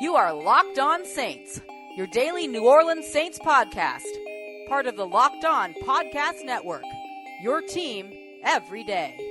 You are Locked On Saints, your daily New Orleans Saints podcast, part of the Locked On Podcast Network. Your team every day.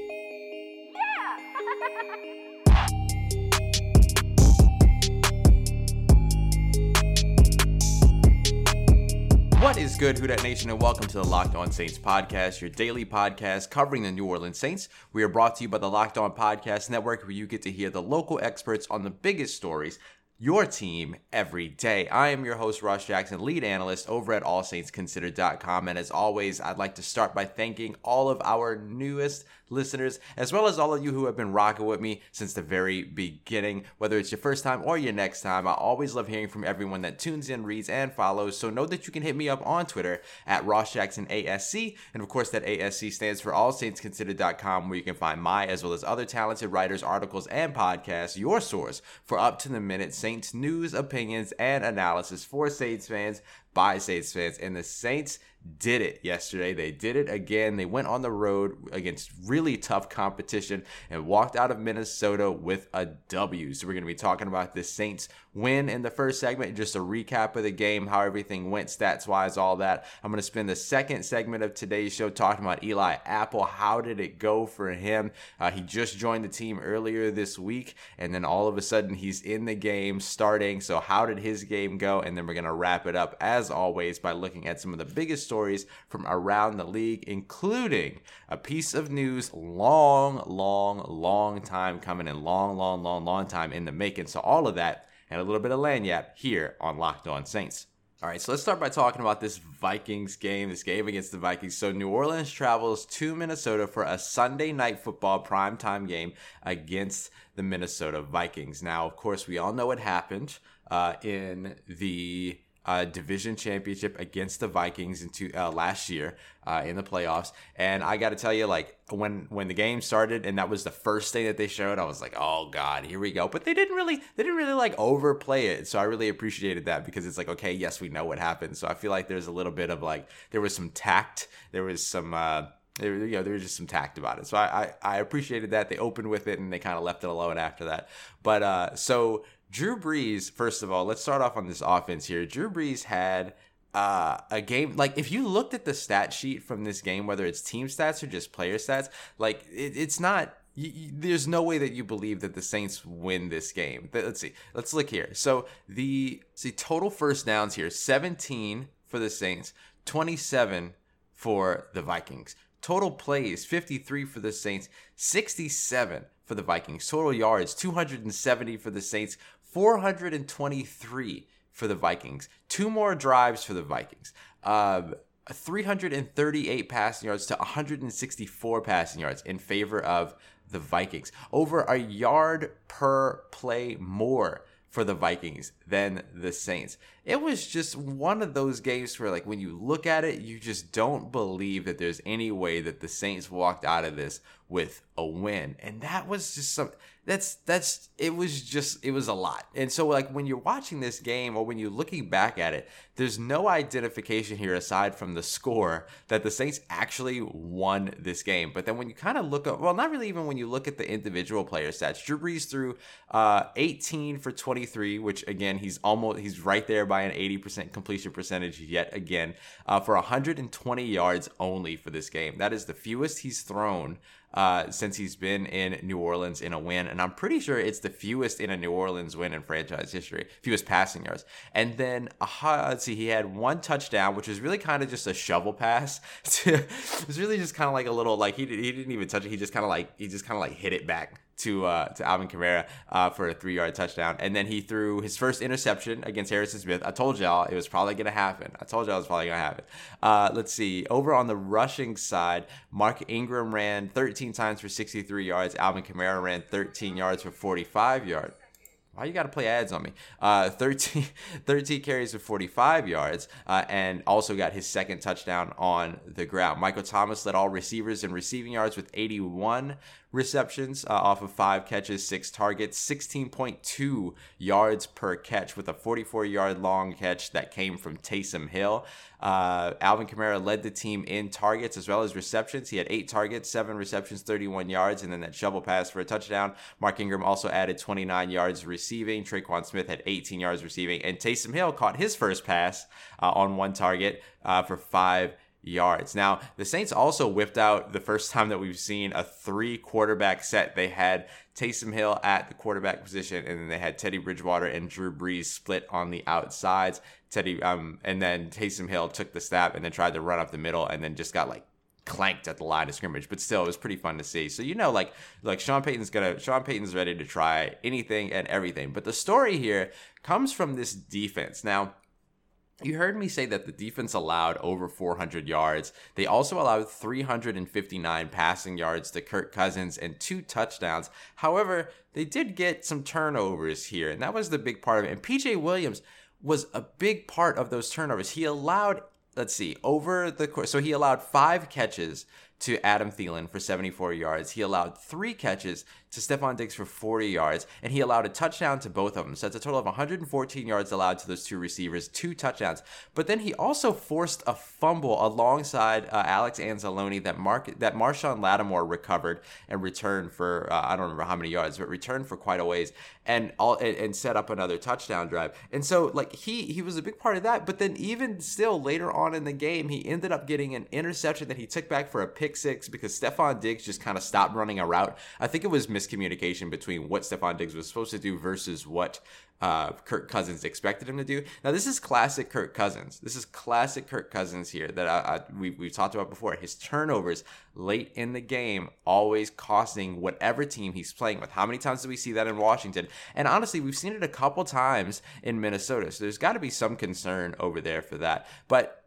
What is good, Who Dat Nation, and welcome to the Locked On Saints podcast, your daily podcast covering the New Orleans Saints. We are brought to you by the Locked On Podcast Network, where you get to hear the local experts on the biggest stories your team every day. I am your host, Ross Jackson, lead analyst over at AllSaintsConsidered.com. And as always, I'd like to start by thanking all of our newest listeners, as well as all of you who have been rocking with me since the very beginning. Whether it's your first time or your next time, I always love hearing from everyone that tunes in, reads, and follows. So know that you can hit me up on Twitter at Ross Jackson ASC. And of course, that ASC stands for AllSaintsConsidered.com, where you can find my, as well as other talented writers, articles, and podcasts, your source for up to the minute Saints news, opinions, and analysis for Saints fans by Saints fans. And the Saints did it yesterday. They did it again. They went on the road against really tough competition and walked out of Minnesota with a W. So we're going to be talking about the Saints win in the first segment, just a recap of the game, how everything went stats wise, all that. I'm going to spend the second segment of today's show talking about Eli Apple. How did it go for him? Uh, he just joined the team earlier this week, and then all of a sudden he's in the game starting. So how did his game go? And then we're going to wrap it up as always by looking at some of the biggest stories from around the league, including a piece of news long, long, long time coming in, long, long, long, long time in the making. So, all of that and a little bit of lagniappe here on Locked On Saints. All right, so let's start by talking about this Vikings game, this game against the Vikings. So New Orleans travels to Minnesota for a Sunday night football primetime game against the Minnesota Vikings. Now, of course, we all know what happened uh, in the uh, division championship against the Vikings into uh, last year uh, in the playoffs. And I got to tell you, like when when the game started and that was the first thing that they showed, I was like, oh god, here we go. But they didn't really they didn't really like overplay it, so I really appreciated that because it's like, okay, yes, we know what happened. So I feel like there's a little bit of like there was some tact, there was some. Uh, there, you know, there was just some tact about it. So I, I, I appreciated that. They opened with it and they kind of left it alone after that. But uh, so Drew Brees, first of all, let's start off on this offense here. Drew Brees had uh, a game like if you looked at the stat sheet from this game, whether it's team stats or just player stats, like it, it's not. there's no way that you believe that the Saints win this game. Let's see. Let's look here. So the see total first downs here: 17 for the Saints, 27 for the Vikings. Total plays: 53 for the Saints, 67 for the Vikings. Total yards: 270 for the Saints, 423 for the Vikings. Two more drives for the Vikings. Uh, 338 passing yards to 164 passing yards in favor of the Vikings. Over a yard per play more for the Vikings than the Saints. It was just one of those games where, like, when you look at it, you just don't believe that there's any way that the Saints walked out of this with a win. And that was just some that's that's it was just it was a lot. And so like when you're watching this game or when you're looking back at it, there's no identification here aside from the score that the Saints actually won this game. But then when you kind of look at well, not really even when you look at the individual player stats. Drew Brees threw uh, 18 for 23, which again he's almost he's right there by an 80% completion percentage yet again uh, for 120 yards only for this game. That is the fewest he's thrown uh, since he's been in New Orleans in a win, and I'm pretty sure it's the fewest in a New Orleans win in franchise history, fewest passing yards. And then uh, let's see, he had one touchdown, which was really kind of just a shovel pass. it was really just kind of like a little like he he didn't even touch it. He just kind of like he just kind of like hit it back to uh, to Alvin Kamara uh, for a three yard touchdown, and then he threw his first interception against Harrison Smith. I told y'all it was probably gonna happen. I told y'all it was probably gonna happen. Uh, let's see. Over on the rushing side, Mark Ingram ran 13 times for 63 yards. Alvin Kamara ran 13 yards for 45 yards. Why you got to play ads on me? Uh, 13, 13 carries for 45 yards, uh, and also got his second touchdown on the ground. Michael Thomas led all receivers in receiving yards with 81 receptions uh, off of five catches, six targets, 16.2 yards per catch with a 44 yard long catch that came from Taysom Hill. Uh, Alvin Kamara led the team in targets as well as receptions. He had eight targets, seven receptions, 31 yards, and then that shovel pass for a touchdown. Mark Ingram also added 29 yards receiving. Tre'Quan Smith had 18 yards receiving, and Taysom Hill caught his first pass uh, on one target uh, for five yards. Now, the Saints also whipped out the first time that we've seen a three quarterback set. They had Taysom Hill at the quarterback position, and then they had Teddy Bridgewater and Drew Brees split on the outsides. Teddy, um, and then Taysom Hill took the snap and then tried to run up the middle, and then just got like clanked at the line of scrimmage, but still, it was pretty fun to see. So you know, like like Sean Payton's gonna Sean Payton's ready to try anything and everything. But the story here comes from this defense. Now, you heard me say that the defense allowed over 400 yards. They also allowed 359 passing yards to Kirk Cousins and two touchdowns. However, they did get some turnovers here, and that was the big part of it. And PJ Williams was a big part of those turnovers. He allowed, let's see, over the course, so he allowed five catches to Adam Thielen for 74 yards. He allowed three catches to Stefon Diggs for 40 yards, and he allowed a touchdown to both of them. So that's a total of 114 yards allowed to those two receivers, two touchdowns. But then he also forced a fumble alongside uh, Alex Anzalone that Mark that Marshon Lattimore recovered and returned for uh, I don't remember how many yards, but returned for quite a ways and all and, and set up another touchdown drive. And so like he he was a big part of that. But then even still later on in the game, he ended up getting an interception that he took back for a pick six because Stefon Diggs just kind of stopped running a route. I think it was miscommunication between what Stefon Diggs was supposed to do versus what uh, Kirk Cousins expected him to do. Now, this is classic Kirk Cousins. This is classic Kirk Cousins here that I, I, we, we've talked about before. His turnovers late in the game always costing whatever team he's playing with. How many times do we see that in Washington? And honestly, we've seen it a couple times in Minnesota. So there's got to be some concern over there for that. But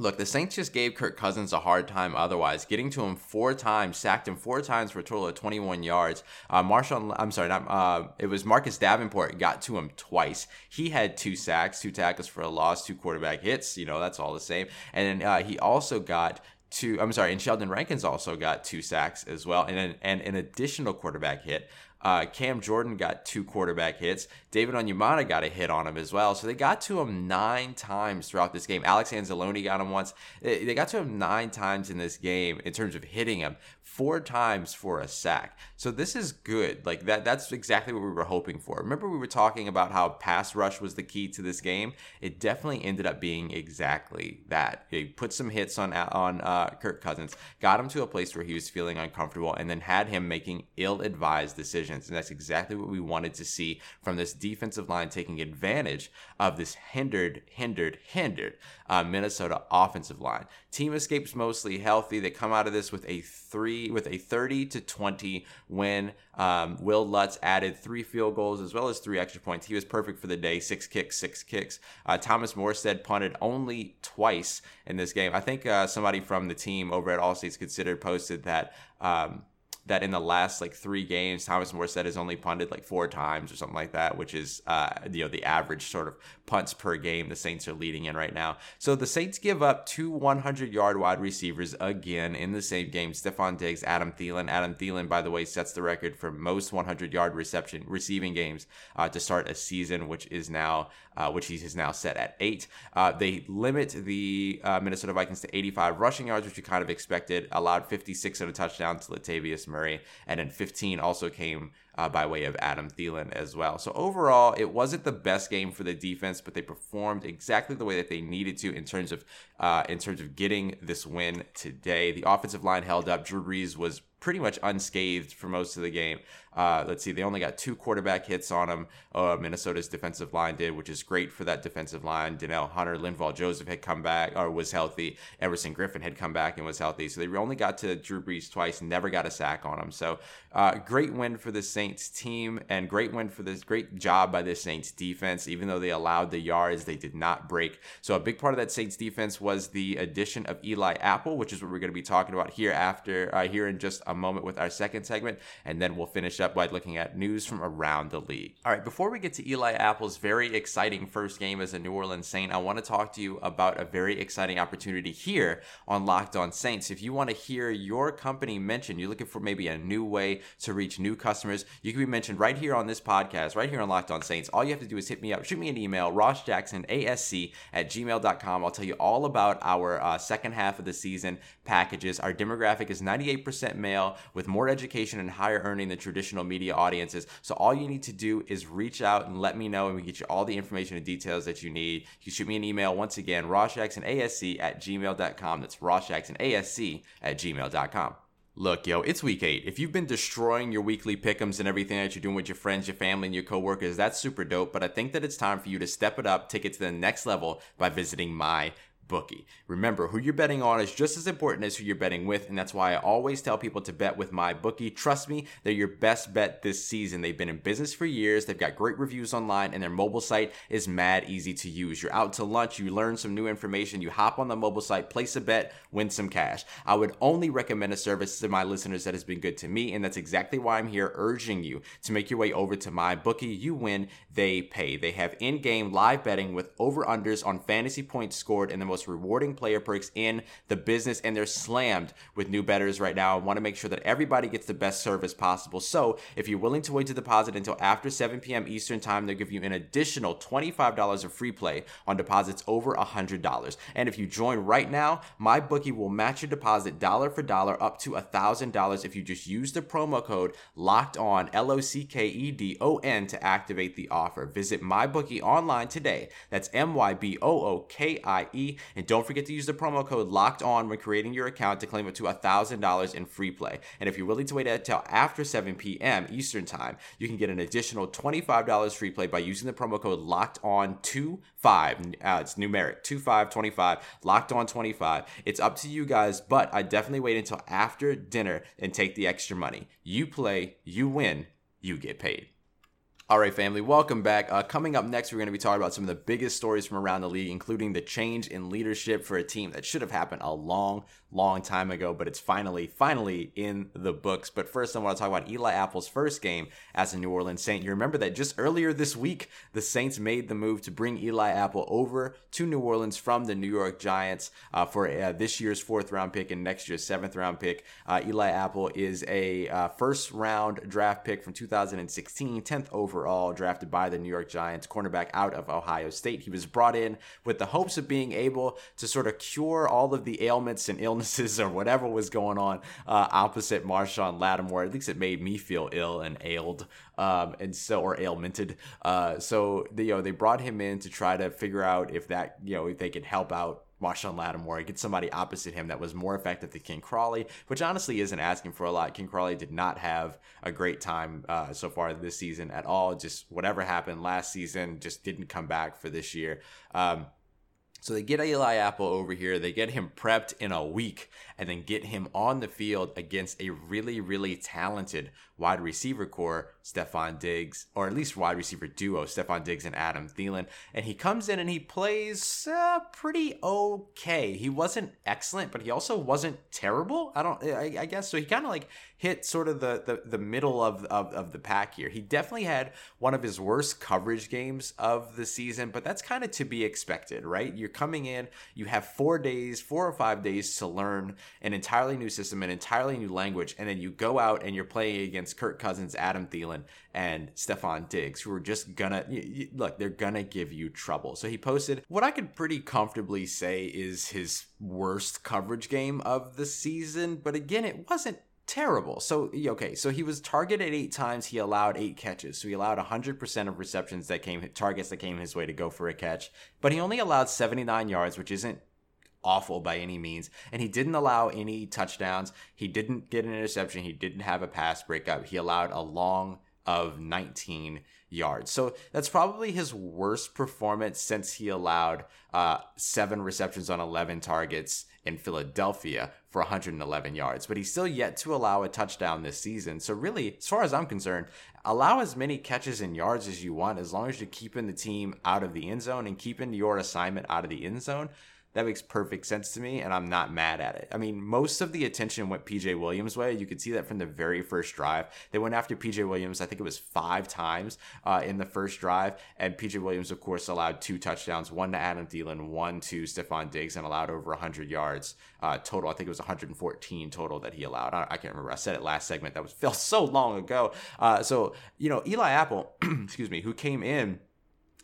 Look, the Saints just gave Kirk Cousins a hard time otherwise, getting to him four times, sacked him four times for a total of 21 yards. Uh, Marshall, I'm sorry, not, uh, it was Marcus Davenport got to him twice. He had two sacks, two tackles for a loss, two quarterback hits. You know, that's all the same. And then uh, he also got two, I'm sorry, and Sheldon Rankins also got two sacks as well, and an, and an additional quarterback hit. Uh, Cam Jordan got two quarterback hits. David Onyemata got a hit on him as well. So they got to him nine times throughout this game. Alex Anzalone got him once. They got to him nine times in this game in terms of hitting him, four times for a sack. So this is good. Like that. That's exactly what we were hoping for. Remember we were talking about how pass rush was the key to this game. It definitely ended up being exactly that. He put some hits on on uh, Kirk Cousins, got him to a place where he was feeling uncomfortable, and then had him making ill-advised decisions decisions. And that's exactly what we wanted to see from this defensive line taking advantage of this hindered, hindered, hindered uh, Minnesota offensive line. Team escapes mostly healthy. They come out of this with a three, with a 30 to 20 win. Um, Will Lutz added three field goals as well as three extra points. He was perfect for the day. Six kicks, six kicks. Uh, Thomas Morstead punted only twice in this game. I think uh, somebody from the team over at All Saints Considered posted that um, that in the last like three games, Thomas Morstead has only punted like four times or something like that, which is uh, you know the average sort of punts per game the Saints are leading in right now. So the Saints give up two 100 yard wide receivers again in the same game. Stefon Diggs, Adam Thielen. Adam Thielen, by the way, sets the record for most 100 yard reception receiving games uh, to start a season, which is now uh, which he is now set at eight. Uh, they limit the uh, Minnesota Vikings to 85 rushing yards, which you kind of expected. Allowed 56 and a touchdown to Latavius Murray, and then 15 also came uh, by way of Adam Thielen as well. So overall, it wasn't the best game for the defense, but they performed exactly the way that they needed to in terms of uh, in terms of getting this win today. The offensive line held up. Drew Brees was pretty much unscathed for most of the game. Uh, let's see, they only got two quarterback hits on him. Uh, Minnesota's defensive line did, which is great for that defensive line. Danielle Hunter, Linval Joseph had come back or was healthy. Everson Griffen had come back and was healthy. So they only got to Drew Brees twice, never got a sack on him. So uh, great win for the Saints team and great win for this great job by the Saints defense. Even though they allowed the yards, they did not break. So a big part of that Saints defense was the addition of Eli Apple, which is what we're going to be talking about here after uh, here in just a moment with our second segment, and then we'll finish up by looking at news from around the league. All right, before we get to Eli Apple's very exciting first game as a New Orleans Saint, I want to talk to you about a very exciting opportunity here on Locked On Saints. If you want to hear your company mentioned, you're looking for maybe a new way to reach new customers, you can be mentioned right here on this podcast, right here on Locked On Saints. All you have to do is hit me up, shoot me an email, Ross Jackson, ASC at gmail.com. I'll tell you all about our uh, second half of the season packages. Our demographic is 98% male with more education and higher earning than traditional media audiences. So all you need to do is reach out and let me know, and we get you all the information and details that you need. You shoot me an email once again, Ross Jackson, ASC at gmail.com. That's Ross Jackson, ASC at gmail.com. Look, yo, it's week eight. If you've been destroying your weekly pickums and everything that you're doing with your friends, your family, and your coworkers, that's super dope. But I think that it's time for you to step it up, take it to the next level by visiting my bookie. Remember, who you're betting on is just as important as who you're betting with, and that's why I always tell people to bet with my bookie. Trust me, they're your best bet this season. They've been in business for years, they've got great reviews online, and their mobile site is mad easy to use. You're out to lunch, you learn some new information, you hop on the mobile site, place a bet, win some cash. I would only recommend a service to my listeners that has been good to me, and that's exactly why I'm here urging you to make your way over to my bookie. You win, they pay. They have in-game live betting with over-unders on fantasy points scored and the most most rewarding player perks in the business, and they're slammed with new bettors right now. I want to make sure that everybody gets the best service possible. So if you're willing to wait to deposit until after 7 p.m. Eastern Time, they'll give you an additional $25 of free play on deposits over $100. And if you join right now, my bookie will match your deposit dollar for dollar up to $1,000 if you just use the promo code locked on L O C K E D O N to activate the offer. Visit my bookie online today. That's M Y B O O K I E and don't forget to use the promo code locked on when creating your account to claim up to $1,000 in free play. And if you're willing to wait until after 7 p.m. Eastern Time, you can get an additional $25 free play by using the promo code locked on 25. Uh, it's numeric 2525, locked on 25. It's up to you guys, but I definitely wait until after dinner and take the extra money. You play, you win, you get paid. All right, family, welcome back. Uh, coming up next, we're going to be talking about some of the biggest stories from around the league, including the change in leadership for a team that should have happened a long, long time ago, but it's finally, finally in the books. But first, I want to talk about Eli Apple's first game as a New Orleans Saint. You remember that just earlier this week, the Saints made the move to bring Eli Apple over to New Orleans from the New York Giants uh, for uh, this year's fourth round pick and next year's seventh round pick. Uh, Eli Apple is a uh, first round draft pick from 2016, 10th overall, drafted by the New York Giants, cornerback out of Ohio State. He was brought in with the hopes of being able to sort of cure all of the ailments and illnesses illnesses or whatever was going on uh, opposite Marshon Lattimore. At least it made me feel ill and ailed, um, and so or ailmented. Uh, so you know they brought him in to try to figure out if that you know if they could help out Marshon Lattimore, get somebody opposite him that was more effective than Ken Crawley, which honestly isn't asking for a lot. Ken Crawley did not have a great time uh, so far this season at all. Just whatever happened last season just didn't come back for this year. Um, so they get Eli Apple over here, they get him prepped in a week, and then get him on the field against a really, really talented wide receiver corps, Stefon Diggs, or at least wide receiver duo, Stefon Diggs and Adam Thielen. And he comes in and he plays uh, pretty okay. He wasn't excellent, but he also wasn't terrible. I don't, I, I guess. So he kind of like hit sort of the, the, the middle of, of, of the pack here. He definitely had one of his worst coverage games of the season, but that's kind of to be expected, right? You're coming in, you have four days, four or five days to learn an entirely new system, an entirely new language, and then you go out and you're playing against Kirk Cousins, Adam Thielen, and Stefon Diggs, who are just gonna look, they're gonna give you trouble. So he posted what I could pretty comfortably say is his worst coverage game of the season, but again, it wasn't terrible. So okay, so he was targeted eight times. He allowed eight catches. So he allowed 100% of receptions that came targets that came his way to go for a catch. But he only allowed 79 yards, which isn't awful by any means. And he didn't allow any touchdowns. He didn't get an interception. He didn't have a pass breakup. He allowed a long of 19 yards. So that's probably his worst performance since he allowed uh, seven receptions on 11 targets in Philadelphia for 111 yards. But he's still yet to allow a touchdown this season. So, really, as far as I'm concerned, allow as many catches and yards as you want as long as you're keeping the team out of the end zone and keeping your assignment out of the end zone. That makes perfect sense to me, and I'm not mad at it. I mean, most of the attention went PJ Williams' way. You could see that from the very first drive. They went after PJ Williams, I think it was five times uh, in the first drive, and PJ Williams, of course, allowed two touchdowns one to Adam Thielen, one to Stefon Diggs, and allowed over 100 yards uh, total. I think it was 114 total that he allowed. I, I, can't remember. I said it last segment. That was felt so long ago. Uh, so, you know, Eli Apple, excuse me, who came in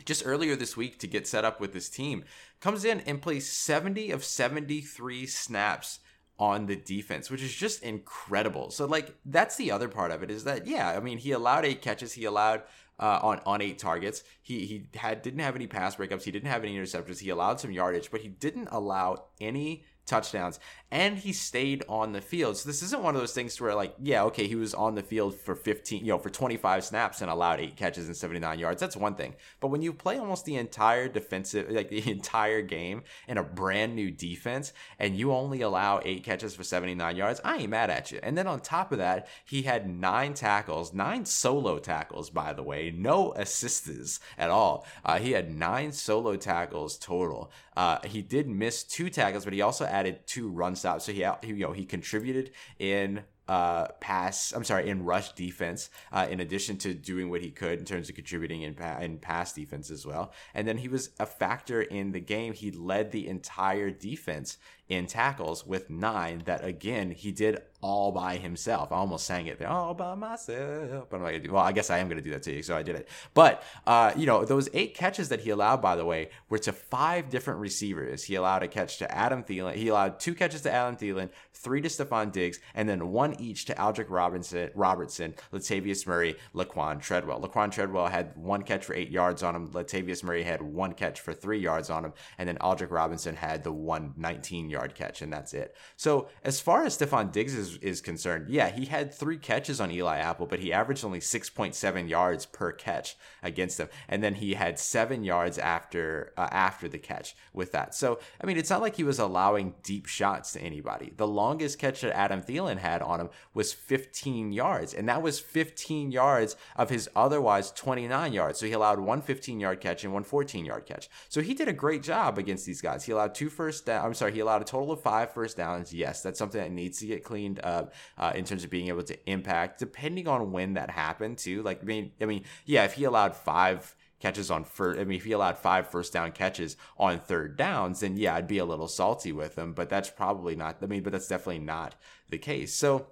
just earlier this week to get set up with this team, comes in and plays 70 of 73 snaps on the defense, which is just incredible. So like that's the other part of it is that yeah, I mean he allowed eight catches, he allowed uh, on on eight targets. He he had didn't have any pass breakups, he didn't have any interceptions. He allowed some yardage, but he didn't allow any touchdowns and he stayed on the field. So this isn't one of those things where like, yeah, okay, he was on the field for 15, you know, for 25 snaps and allowed eight catches and 79 yards. That's one thing. But when you play almost the entire defensive, like the entire game in a brand new defense and you only allow eight catches for 79 yards, I ain't mad at you. And then on top of that, he had nine tackles, nine solo tackles, by the way, no assists at all. Uh, he had nine solo tackles total. Uh, he did miss two tackles, but he also added two run stops. So he, he you know he contributed in uh, pass. I'm sorry, in rush defense. Uh, in addition to doing what he could in terms of contributing in pa- in pass defense as well, and then he was a factor in the game. He led the entire defense in tackles with nine. That again he did all by himself. I almost sang it there, all by myself. But I'm like, well, I guess I am going to do that to you, so I did it. But uh, you know, those eight catches that he allowed, by the way, were to five different receivers. He allowed a catch to Adam Thielen. He allowed two catches to Adam Thielen, three to Stefon Diggs, and then one each to Aldrick Robinson, Robertson, Latavius Murray, Laquon Treadwell. Laquon Treadwell had one catch for eight yards on him. Latavius Murray had one catch for three yards on him, and then Aldrick Robinson had the one 19 yard catch, and that's it. So as far as Stefon Diggs is, is concerned, yeah, he had three catches on Eli Apple, but he averaged only 6.7 yards per catch against him, and then he had seven yards after uh, after the catch with that. So I mean, it's not like he was allowing deep shots to anybody. The longest catch that Adam Thielen had on him was 15 yards, and that was 15 yards of his otherwise 29 yards. So he allowed one 15 yard catch and one 14 yard catch. So he did a great job against these guys. He allowed two first down. I'm sorry, he allowed total of five first downs. Yes, that's something that needs to get cleaned up uh, in terms of being able to impact, depending on when that happened too. Like, I mean, I mean, yeah, if he allowed five catches on first. I mean, if he allowed five first down catches on third downs, then yeah, I'd be a little salty with him. But that's probably not. I mean, but that's definitely not the case. So.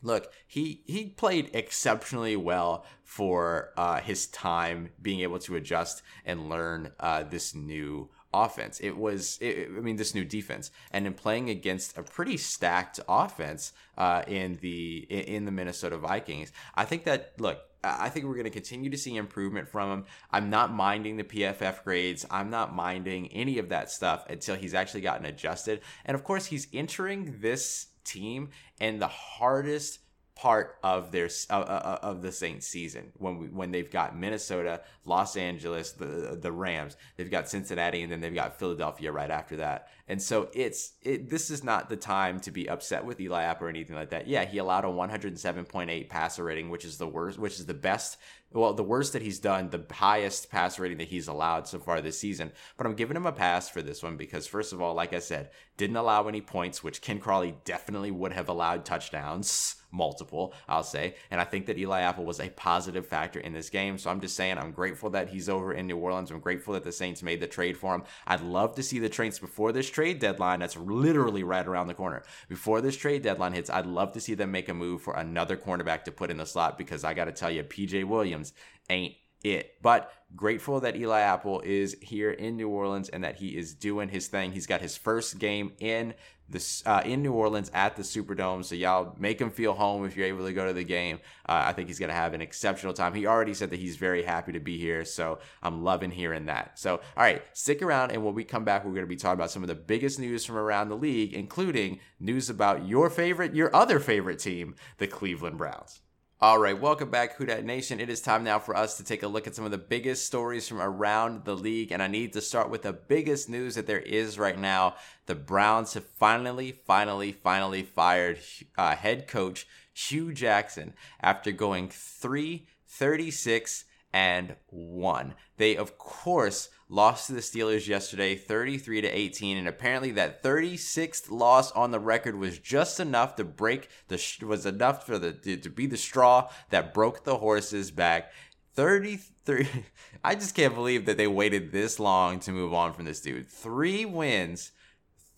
Look, he he played exceptionally well for uh, his time, being able to adjust and learn uh, this new offense. It was, it, I mean, this new defense, and in playing against a pretty stacked offense uh, in the in the Minnesota Vikings, I think that look. I think we're going to continue to see improvement from him. I'm not minding the PFF grades. I'm not minding any of that stuff until he's actually gotten adjusted. And of course, he's entering this team in the hardest part of their uh, uh, of the Saints season when we, when they've got Minnesota, Los Angeles, the the Rams, they've got Cincinnati, and then they've got Philadelphia right after that. And so it's it, this is not the time to be upset with Eli Apple or anything like that. Yeah, he allowed a 107.8 passer rating, which is the worst, which is the best well, the worst that he's done, the highest pass rating that he's allowed so far this season. But I'm giving him a pass for this one because, first of all, like I said, didn't allow any points, which Ken Crawley definitely would have allowed touchdowns, multiple, I'll say. And I think that Eli Apple was a positive factor in this game. So I'm just saying, I'm grateful that he's over in New Orleans. I'm grateful that the Saints made the trade for him. I'd love to see the Saints before this trade deadline. That's literally right around the corner. Before this trade deadline hits, I'd love to see them make a move for another cornerback to put in the slot because I got to tell you, PJ Williams ain't it. But grateful that Eli Apple is here in New Orleans and that he is doing his thing. He's got his first game in this uh, in New Orleans at the Superdome. So y'all make him feel home if you're able to go to the game. Uh, I think he's gonna have an exceptional time. He already said that he's very happy to be here, so I'm loving hearing that. So all right, stick around, and when we come back, we're gonna be talking about some of the biggest news from around the league, including news about your favorite, your other favorite team, the Cleveland Browns. All right, welcome back, Who Dat Nation. It is time now for us to take a look at some of the biggest stories from around the league, and I need to start with the biggest news that there is right now. The Browns have finally, finally, finally fired uh, head coach Hue Jackson after going 3 36 and 1. They, of course, lost to the Steelers yesterday, 33 to 18, and apparently that 36th loss on the record was just enough to break the was enough for the to be the straw that broke the horse's back. 33 I just can't believe that they waited this long to move on from this dude. 3 wins,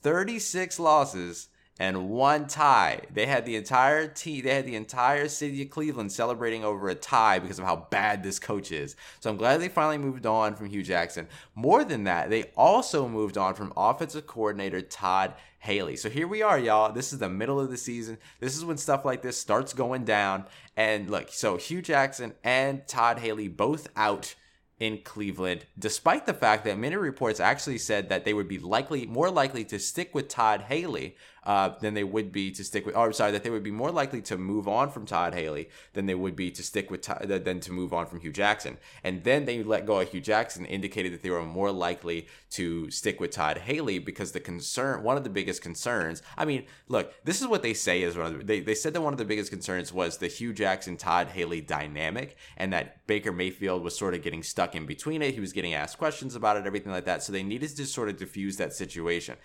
36 losses and one tie. They had the entire team, they had the entire city of Cleveland celebrating over a tie because of how bad this coach is. So I'm glad they finally moved on from Hue Jackson. More than that, they also moved on from offensive coordinator Todd Haley. So here we are, y'all. This is the middle of the season. This is when stuff like this starts going down. And look, so Hue Jackson and Todd Haley both out in Cleveland, despite the fact that many reports actually said that they would be likely more likely to stick with Todd Haley uh, than they would be to stick with. Or sorry, that they would be more likely to move on from Todd Haley than they would be to stick with than to move on from Hue Jackson. And then they let go of Hue Jackson, indicated that they were more likely to stick with Todd Haley because the concern, one of the biggest concerns. I mean, look, this is what they say is one of the, they they said that one of the biggest concerns was the Hue Jackson Todd Haley dynamic, and that Baker Mayfield was sort of getting stuck in between it. He was getting asked questions about it, everything like that. So they needed to sort of diffuse that situation.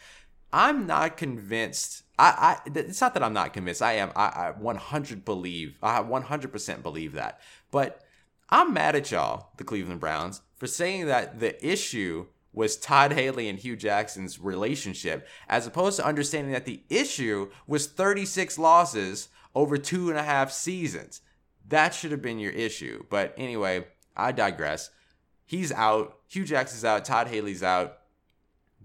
I'm not convinced. I, I it's not that I'm not convinced. I am. I, I 100 believe. I 100% believe that. But I'm mad at y'all, the Cleveland Browns, for saying that the issue was Todd Haley and Hue Jackson's relationship, as opposed to understanding that the issue was 36 losses over two and a half seasons. That should have been your issue. But anyway, I digress. He's out. Hue Jackson's out. Todd Haley's out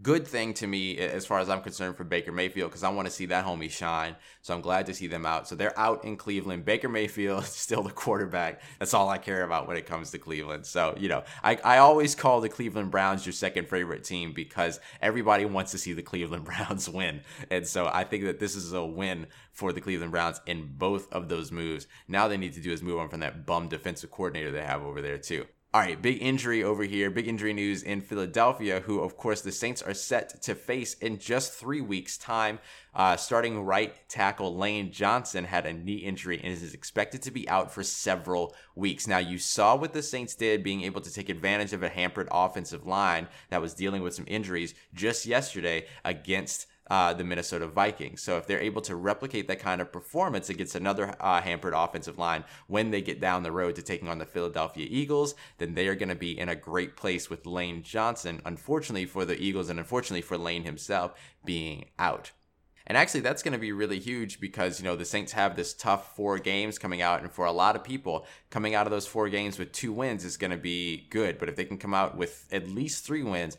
good thing to me as far as I'm concerned for Baker Mayfield because I want to see that homie shine. So I'm glad to see them out. So they're out in Cleveland. Baker Mayfield is still the quarterback. That's all I care about when it comes to Cleveland. So, you know, I, I always call the Cleveland Browns your second favorite team because everybody wants to see the Cleveland Browns win. And so I think that this is a win for the Cleveland Browns in both of those moves. Now they need to do is move on from that bum defensive coordinator they have over there too. All right, big injury over here. Big injury news in Philadelphia, who, of course, the Saints are set to face in just three weeks' time. Uh, starting right tackle Lane Johnson had a knee injury and is expected to be out for several weeks. Now, you saw what the Saints did, being able to take advantage of a hampered offensive line that was dealing with some injuries just yesterday against uh, the Minnesota Vikings. So if they're able to replicate that kind of performance against another uh, hampered offensive line when they get down the road to taking on the Philadelphia Eagles, then they are going to be in a great place with Lane Johnson. Unfortunately for the Eagles and unfortunately for Lane himself being out. And actually, that's going to be really huge because, you know, the Saints have this tough four games coming out. And for a lot of people, coming out of those four games with two wins is going to be good. But if they can come out with at least three wins,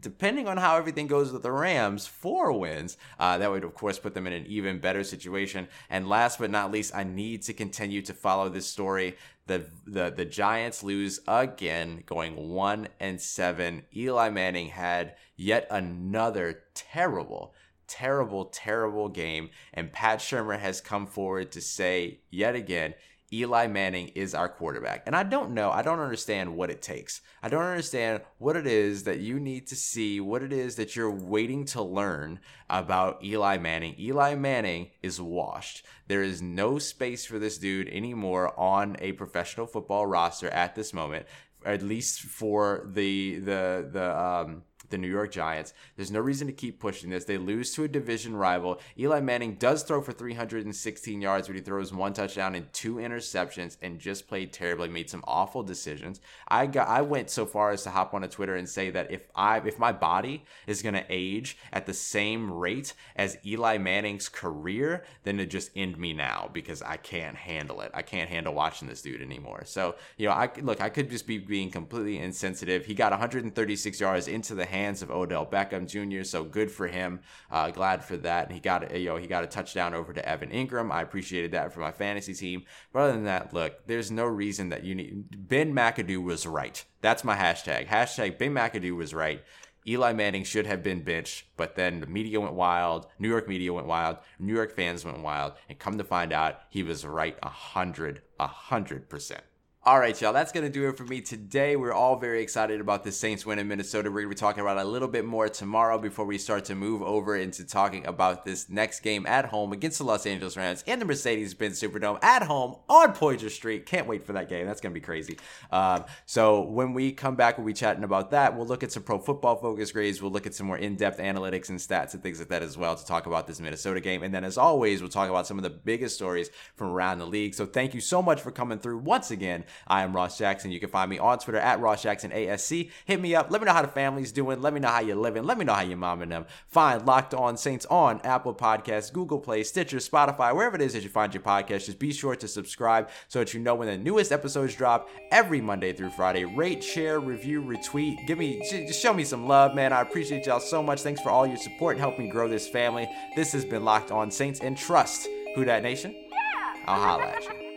depending on how everything goes with the Rams, four wins. Uh, that would, of course, put them in an even better situation. And last but not least, I need to continue to follow this story. The, the the Giants lose again, going one and seven. Eli Manning had yet another terrible, terrible, terrible game, and Pat Shurmur has come forward to say yet again Eli Manning is our quarterback. And I don't know, I don't understand what it takes. I don't understand what it is that you need to see, what it is that you're waiting to learn about Eli Manning. Eli Manning is washed. There is no space for this dude anymore on a professional football roster at this moment, at least for the the the um the New York Giants. There's no reason to keep pushing this. They lose to a division rival. Eli Manning does throw for 316 yards, but he throws one touchdown and two interceptions and just played terribly, made some awful decisions. I got I went so far as to hop on a Twitter and say that if I if my body is gonna age at the same rate as Eli Manning's career, then it just end me now because I can't handle it. I can't handle watching this dude anymore. So, you know, I look, I could just be being completely insensitive. He got 136 yards into the hand hands of Odell Beckham Jr. So good for him. Uh, glad for that. And he got you know he got a touchdown over to Evan Engram. I appreciated that for my fantasy team. But other than that, look, there's no reason that you need. Ben McAdoo was right. That's my hashtag. Hashtag Ben McAdoo was right. Eli Manning should have been benched, but then the media went wild. New York media went wild. New York fans went wild. And come to find out, he was right a hundred, a hundred percent. All right, y'all, that's going to do it for me today. We're all very excited about the Saints win in Minnesota. We're going to be talking about a little bit more tomorrow before we start to move over into talking about this next game at home against the Los Angeles Rams in the Mercedes Benz Superdome at home on Poydras Street. Can't wait for that game. That's going to be crazy. Um, so when we come back, we'll be chatting about that. We'll look at some pro football focus grades. We'll look at some more in depth analytics and stats and things like that as well to talk about this Minnesota game. And then, as always, we'll talk about some of the biggest stories from around the league. So thank you so much for coming through once again. I am Ross Jackson. You can find me on Twitter at Ross Jackson ASC. Hit me up. Let me know how the family's doing. Let me know how you're living. Let me know how your mom and them. Find Locked On Saints on Apple Podcasts, Google Play, Stitcher, Spotify, wherever it is that you find your podcast. Just be sure to subscribe so that you know when the newest episodes drop every Monday through Friday. Rate, share, review, retweet. Give me, just show me some love, man. I appreciate y'all so much. Thanks for all your support and helping me grow this family. This has been Locked On Saints and Trust. Who Dat Nation? Yeah. I'll holla at you.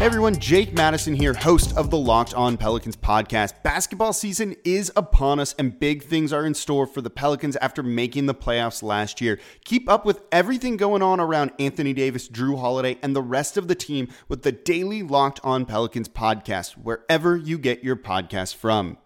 Hey everyone, Jake Madison here, host of the Locked On Pelicans podcast. Basketball season is upon us, and big things are in store for the Pelicans after making the playoffs last year. Keep up with everything going on around Anthony Davis, Jrue Holiday, and the rest of the team with the daily Locked On Pelicans podcast, wherever you get your podcast from.